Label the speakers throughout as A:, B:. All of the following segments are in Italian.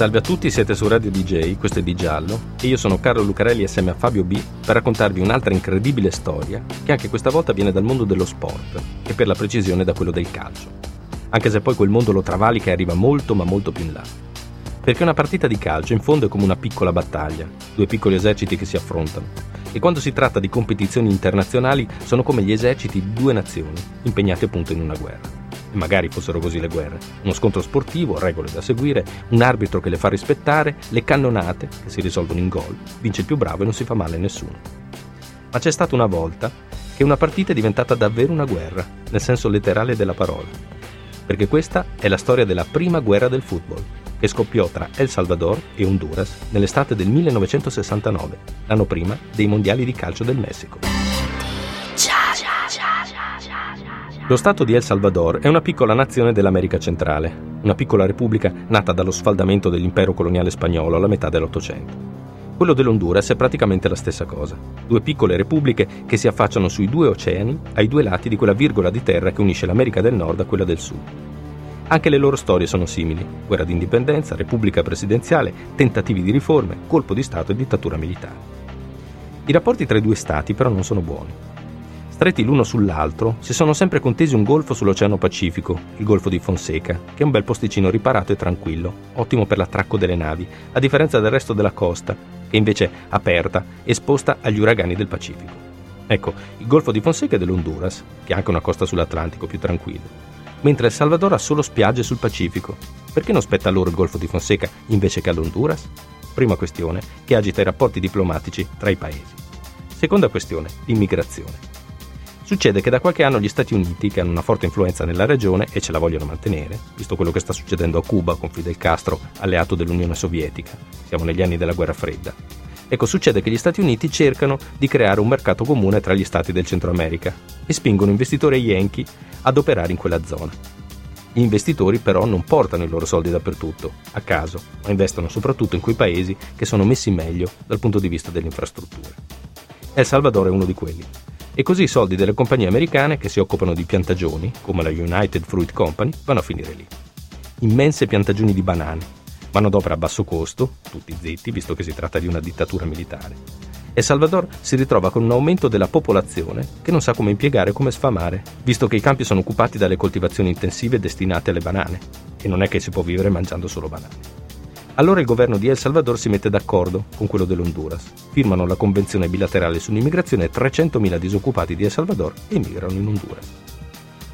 A: Salve a tutti, siete su Radio DJ, questo è Di Giallo e io sono Carlo Lucarelli assieme a Fabio B per raccontarvi un'altra incredibile storia che anche questa volta viene dal mondo dello sport e per la precisione da quello del calcio. Anche se poi quel mondo lo travalica e arriva molto ma molto più in là. Perché una partita di calcio in fondo è come una piccola battaglia, due piccoli eserciti che si affrontano. E quando si tratta di competizioni internazionali sono come gli eserciti di due nazioni, impegnati appunto in una guerra e magari fossero così le guerre. Uno scontro sportivo, regole da seguire, un arbitro che le fa rispettare, le cannonate che si risolvono in gol, vince il più bravo e non si fa male a nessuno. Ma c'è stata una volta che una partita è diventata davvero una guerra, nel senso letterale della parola. Perché questa è la storia della prima guerra del football, che scoppiò tra El Salvador e Honduras nell'estate del 1969, l'anno prima dei mondiali di calcio del Messico. Lo Stato di El Salvador è una piccola nazione dell'America centrale, una piccola repubblica nata dallo sfaldamento dell'impero coloniale spagnolo alla metà dell'Ottocento. Quello dell'Honduras è praticamente la stessa cosa, due piccole repubbliche che si affacciano sui due oceani ai due lati di quella virgola di terra che unisce l'America del Nord a quella del Sud. Anche le loro storie sono simili, guerra d'indipendenza, repubblica presidenziale, tentativi di riforme, colpo di Stato e dittatura militare. I rapporti tra i due stati però non sono buoni stretti l'uno sull'altro, si sono sempre contesi un golfo sull'Oceano Pacifico, il Golfo di Fonseca, che è un bel posticino riparato e tranquillo, ottimo per l'attracco delle navi, a differenza del resto della costa, che invece è aperta, esposta agli uragani del Pacifico. Ecco, il Golfo di Fonseca è dell'Honduras, che ha anche una costa sull'Atlantico più tranquilla, mentre El Salvador ha solo spiagge sul Pacifico. Perché non spetta loro il Golfo di Fonseca invece che all'Honduras? Prima questione, che agita i rapporti diplomatici tra i paesi. Seconda questione, l'immigrazione. Succede che da qualche anno gli Stati Uniti, che hanno una forte influenza nella regione e ce la vogliono mantenere, visto quello che sta succedendo a Cuba con Fidel Castro, alleato dell'Unione Sovietica, siamo negli anni della guerra fredda. Ecco, succede che gli Stati Uniti cercano di creare un mercato comune tra gli stati del Centro America e spingono investitori yankee ad operare in quella zona. Gli investitori però non portano i loro soldi dappertutto, a caso, ma investono soprattutto in quei paesi che sono messi meglio dal punto di vista delle infrastrutture. El Salvador è uno di quelli e così i soldi delle compagnie americane che si occupano di piantagioni, come la United Fruit Company, vanno a finire lì. Immense piantagioni di banane, manodopera a basso costo, tutti zitti visto che si tratta di una dittatura militare. E Salvador si ritrova con un aumento della popolazione che non sa come impiegare e come sfamare, visto che i campi sono occupati dalle coltivazioni intensive destinate alle banane, e non è che si può vivere mangiando solo banane. Allora il governo di El Salvador si mette d'accordo con quello dell'Honduras. Firmano la convenzione bilaterale sull'immigrazione e 300.000 disoccupati di El Salvador emigrano in Honduras.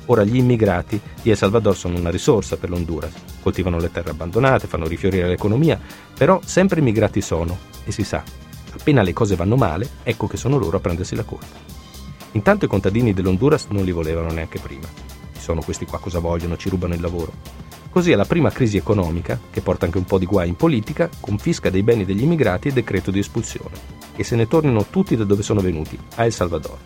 A: Ora gli immigrati di El Salvador sono una risorsa per l'Honduras, coltivano le terre abbandonate, fanno rifiorire l'economia, però sempre immigrati sono, e si sa, appena le cose vanno male, ecco che sono loro a prendersi la colpa. Intanto i contadini dell'Honduras non li volevano neanche prima. Chi sono questi qua, cosa vogliono, ci rubano il lavoro. Così alla prima crisi economica, che porta anche un po' di guai in politica, confisca dei beni degli immigrati e decreto di espulsione, e se ne tornino tutti da dove sono venuti, a El Salvador.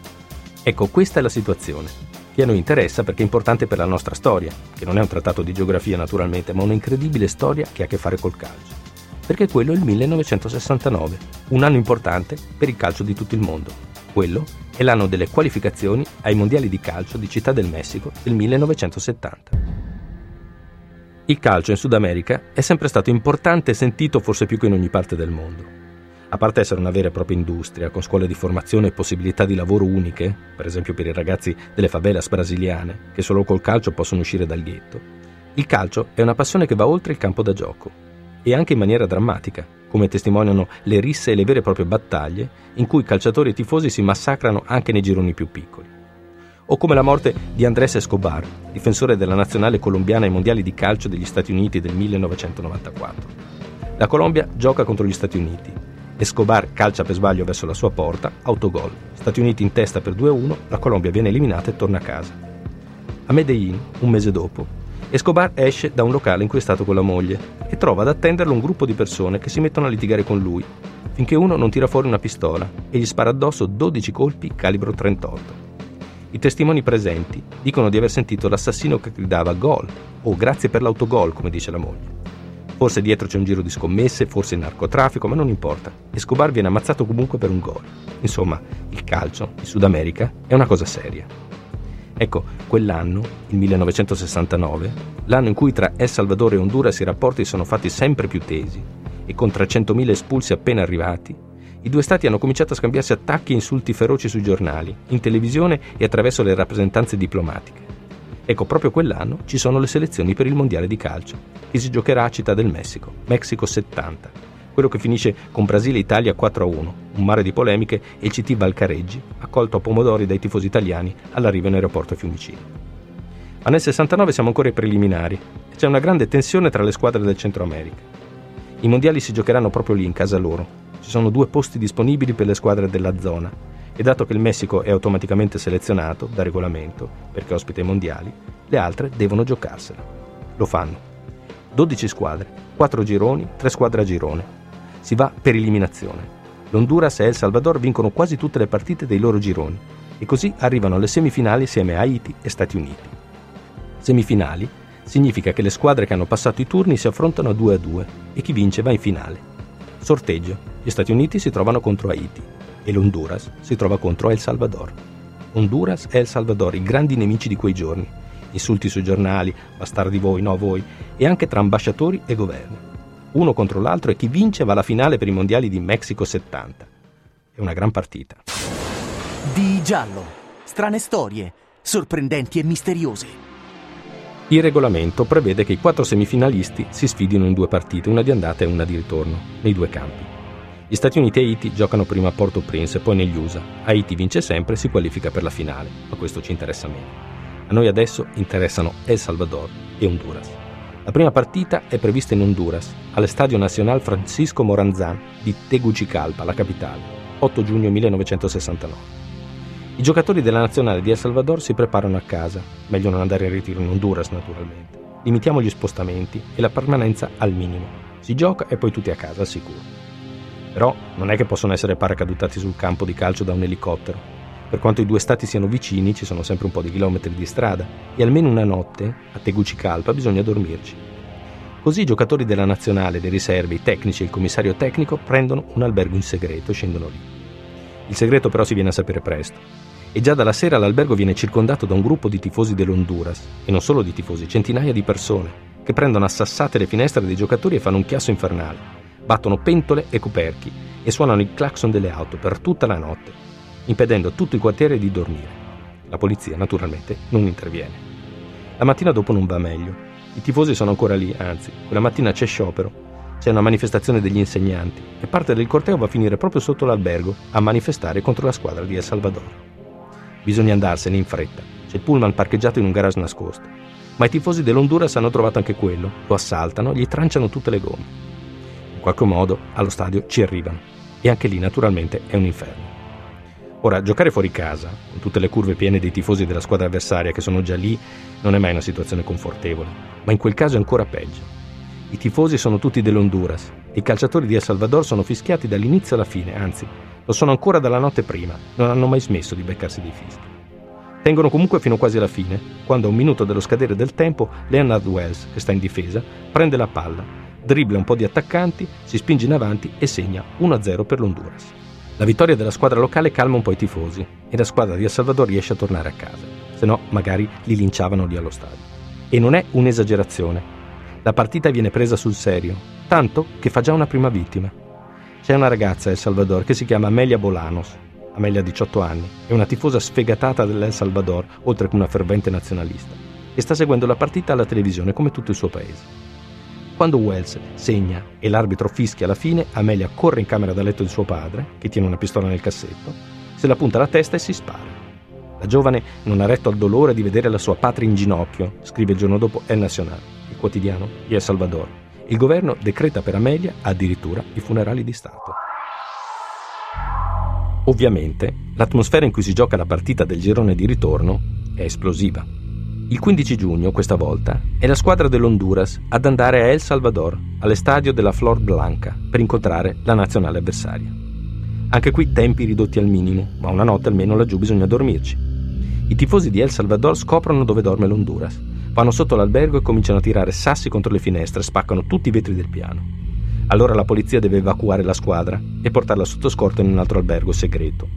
A: Ecco, questa è la situazione, che a noi interessa perché è importante per la nostra storia, che non è un trattato di geografia naturalmente, ma un'incredibile storia che ha a che fare col calcio. Perché quello è il 1969, un anno importante per il calcio di tutto il mondo. Quello è l'anno delle qualificazioni ai mondiali di calcio di Città del Messico del 1970. Il calcio in Sud America è sempre stato importante e sentito forse più che in ogni parte del mondo. A parte essere una vera e propria industria, con scuole di formazione e possibilità di lavoro uniche, per esempio per i ragazzi delle favelas brasiliane, che solo col calcio possono uscire dal ghetto, il calcio è una passione che va oltre il campo da gioco, e anche in maniera drammatica, come testimoniano le risse e le vere e proprie battaglie in cui calciatori e tifosi si massacrano anche nei gironi più piccoli o come la morte di Andrés Escobar, difensore della nazionale colombiana ai mondiali di calcio degli Stati Uniti del 1994. La Colombia gioca contro gli Stati Uniti. Escobar calcia per sbaglio verso la sua porta, autogol. Stati Uniti in testa per 2-1, la Colombia viene eliminata e torna a casa. A Medellin, un mese dopo, Escobar esce da un locale in cui è stato con la moglie e trova ad attenderlo un gruppo di persone che si mettono a litigare con lui, finché uno non tira fuori una pistola e gli spara addosso 12 colpi calibro 38. I testimoni presenti dicono di aver sentito l'assassino che gridava gol o grazie per l'autogol, come dice la moglie. Forse dietro c'è un giro di scommesse, forse il narcotraffico, ma non importa. Escobar viene ammazzato comunque per un gol. Insomma, il calcio in Sud America è una cosa seria. Ecco, quell'anno, il 1969, l'anno in cui tra El Salvador e Honduras i rapporti sono fatti sempre più tesi e con 300.000 espulsi appena arrivati, i due stati hanno cominciato a scambiarsi attacchi e insulti feroci sui giornali, in televisione e attraverso le rappresentanze diplomatiche. Ecco, proprio quell'anno ci sono le selezioni per il Mondiale di calcio, che si giocherà a Città del Messico, Mexico 70, quello che finisce con Brasile-Italia 4-1, un mare di polemiche e il CT Valcareggi, accolto a pomodori dai tifosi italiani all'arrivo in aeroporto Fiumicino. Ma nel 69 siamo ancora ai preliminari e c'è una grande tensione tra le squadre del Centro America. I mondiali si giocheranno proprio lì, in casa loro, ci sono due posti disponibili per le squadre della zona e dato che il Messico è automaticamente selezionato da regolamento perché ospita i mondiali, le altre devono giocarsela. Lo fanno. 12 squadre, 4 gironi, 3 squadre a girone. Si va per eliminazione. L'Honduras e El Salvador vincono quasi tutte le partite dei loro gironi e così arrivano alle semifinali assieme a Haiti e Stati Uniti. Semifinali significa che le squadre che hanno passato i turni si affrontano a 2 a 2 e chi vince va in finale. Sorteggio. Gli Stati Uniti si trovano contro Haiti e l'Honduras si trova contro El Salvador. Honduras e El Salvador, i grandi nemici di quei giorni. Insulti sui giornali, bastardi voi, no voi, e anche tra ambasciatori e governi. Uno contro l'altro e chi vince va alla finale per i mondiali di Mexico 70. È una gran partita.
B: Di giallo. Strane storie, sorprendenti e misteriose.
A: Il regolamento prevede che i quattro semifinalisti si sfidino in due partite, una di andata e una di ritorno, nei due campi. Gli Stati Uniti e Haiti giocano prima a Port-au-Prince e poi negli USA. Haiti vince sempre e si qualifica per la finale, ma questo ci interessa meno. A noi adesso interessano El Salvador e Honduras. La prima partita è prevista in Honduras, all'Estadio Nacional Francisco Moranzán di Tegucigalpa, la capitale, 8 giugno 1969. I giocatori della nazionale di El Salvador si preparano a casa, meglio non andare in ritiro in Honduras naturalmente. Limitiamo gli spostamenti e la permanenza al minimo. Si gioca e poi tutti a casa al sicuro. Però non è che possono essere paracadutati sul campo di calcio da un elicottero. Per quanto i due stati siano vicini, ci sono sempre un po' di chilometri di strada e almeno una notte a Tegucigalpa bisogna dormirci. Così i giocatori della nazionale, dei riservi, i tecnici e il commissario tecnico prendono un albergo in segreto e scendono lì. Il segreto però si viene a sapere presto e già dalla sera l'albergo viene circondato da un gruppo di tifosi dell'Honduras, e non solo di tifosi, centinaia di persone, che prendono a sassate le finestre dei giocatori e fanno un chiasso infernale, battono pentole e coperchi e suonano il clacson delle auto per tutta la notte, impedendo a tutto il quartiere di dormire. La polizia, naturalmente, non interviene. La mattina dopo non va meglio. I tifosi sono ancora lì, anzi, quella mattina c'è sciopero, c'è una manifestazione degli insegnanti e parte del corteo va a finire proprio sotto l'albergo a manifestare contro la squadra di El Salvador. Bisogna andarsene in fretta. C'è il pullman parcheggiato in un garage nascosto. Ma i tifosi dell'Honduras hanno trovato anche quello. Lo assaltano, gli tranciano tutte le gomme. In qualche modo allo stadio ci arrivano. E anche lì naturalmente è un inferno. Ora, giocare fuori casa, con tutte le curve piene dei tifosi della squadra avversaria che sono già lì, non è mai una situazione confortevole. Ma in quel caso è ancora peggio. I tifosi sono tutti dell'Honduras i calciatori di El Salvador sono fischiati dall'inizio alla fine, anzi, lo sono ancora dalla notte prima, non hanno mai smesso di beccarsi dei fischi. Tengono comunque fino quasi alla fine, quando a un minuto dello scadere del tempo Leonard Wells, che sta in difesa, prende la palla, dribbla un po' di attaccanti, si spinge in avanti e segna 1-0 per l'Honduras. La vittoria della squadra locale calma un po' i tifosi e la squadra di El Salvador riesce a tornare a casa, se no magari li linciavano lì allo stadio. E non è un'esagerazione. La partita viene presa sul serio, tanto che fa già una prima vittima. C'è una ragazza a El Salvador che si chiama Amelia Bolanos. Amelia ha 18 anni, è una tifosa sfegatata dell'El Salvador, oltre che una fervente nazionalista, e sta seguendo la partita alla televisione come tutto il suo paese. Quando Wells segna e l'arbitro fischia alla fine, Amelia corre in camera da letto di suo padre, che tiene una pistola nel cassetto, se la punta alla testa e si spara. La giovane non ha retto al dolore di vedere la sua patria in ginocchio, scrive il giorno dopo El Nacional, quotidiano di El Salvador, il governo decreta per Amelia addirittura i funerali di Stato. Ovviamente, l'atmosfera in cui si gioca la partita del girone di ritorno è esplosiva. Il 15 giugno, questa volta, è la squadra dell'Honduras ad andare a El Salvador, all'estadio della Flor Blanca, per incontrare la nazionale avversaria. Anche qui tempi ridotti al minimo, ma una notte almeno laggiù bisogna dormirci. I tifosi di El Salvador scoprono dove dorme l'Honduras. Vanno sotto l'albergo e cominciano a tirare sassi contro le finestre, spaccano tutti i vetri del piano. Allora la polizia deve evacuare la squadra e portarla sotto scorta in un altro albergo segreto.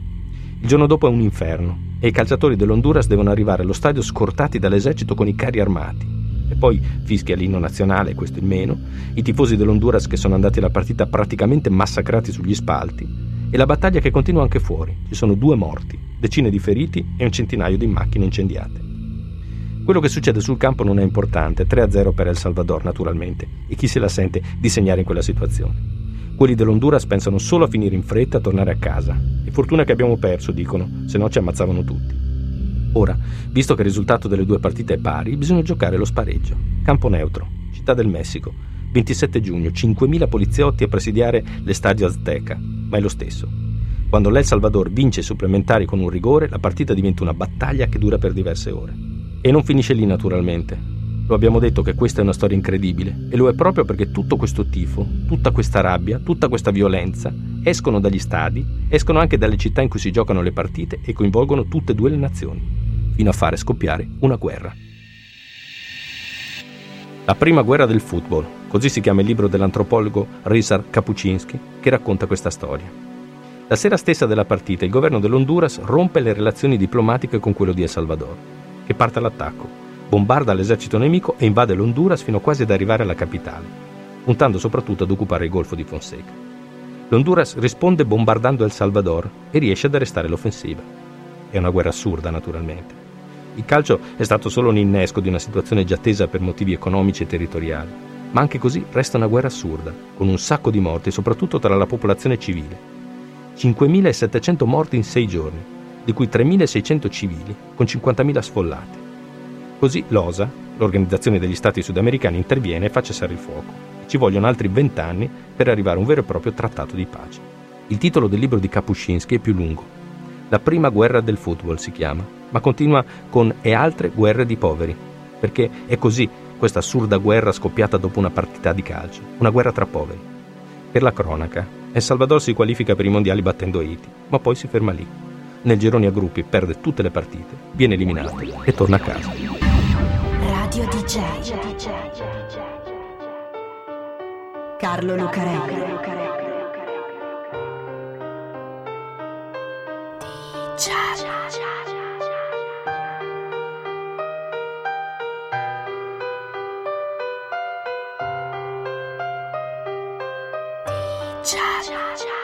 A: Il giorno dopo è un inferno e i calciatori dell'Honduras devono arrivare allo stadio scortati dall'esercito con i carri armati. E poi fischia l'inno nazionale, questo il meno, i tifosi dell'Honduras che sono andati alla partita praticamente massacrati sugli spalti e la battaglia che continua anche fuori. Ci sono due morti, decine di feriti e un centinaio di macchine incendiate. Quello che succede sul campo non è importante, 3-0 per El Salvador naturalmente, e chi se la sente di segnare in quella situazione. Quelli dell'Honduras pensano solo a finire in fretta e a tornare a casa. E fortuna che abbiamo perso, dicono, se no ci ammazzavano tutti. Ora, visto che il risultato delle due partite è pari, bisogna giocare lo spareggio. Campo neutro, Città del Messico, 27 giugno, 5.000 poliziotti a presidiare l'Estadio Azteca, ma è lo stesso. Quando l'El Salvador vince i supplementari con un rigore, la partita diventa una battaglia che dura per diverse ore. E non finisce lì naturalmente. Lo abbiamo detto che questa è una storia incredibile e lo è proprio perché tutto questo tifo, tutta questa rabbia, tutta questa violenza escono dagli stadi, escono anche dalle città in cui si giocano le partite e coinvolgono tutte e due le nazioni, fino a fare scoppiare una guerra. La prima guerra del football, così si chiama il libro dell'antropologo Ryszard Kapuczynski che racconta questa storia. La sera stessa della partita il governo dell'Honduras rompe le relazioni diplomatiche con quello di El Salvador che parte all'attacco, bombarda l'esercito nemico e invade l'Honduras fino quasi ad arrivare alla capitale, puntando soprattutto ad occupare il Golfo di Fonseca. L'Honduras risponde bombardando El Salvador e riesce ad arrestare l'offensiva. È una guerra assurda, naturalmente. Il calcio è stato solo un innesco di una situazione già tesa per motivi economici e territoriali, ma anche così resta una guerra assurda, con un sacco di morti, soprattutto tra la popolazione civile. 5.700 morti in sei giorni, di cui 3.600 civili, con 50.000 sfollati. Così l'OSA, l'Organizzazione degli Stati Sudamericani, interviene e fa cessare il fuoco. Ci vogliono altri vent'anni per arrivare a un vero e proprio trattato di pace. Il titolo del libro di Kapuscinski è più lungo. La prima guerra del football si chiama, ma continua con E altre guerre di poveri, perché è così questa assurda guerra scoppiata dopo una partita di calcio, una guerra tra poveri. Per la cronaca, El Salvador si qualifica per i mondiali battendo Haiti, ma poi si ferma lì nel girone a gruppi perde tutte le partite, viene eliminato e torna a casa.
C: Radio DJ. Carlo Lucarelli. DJ. DJ.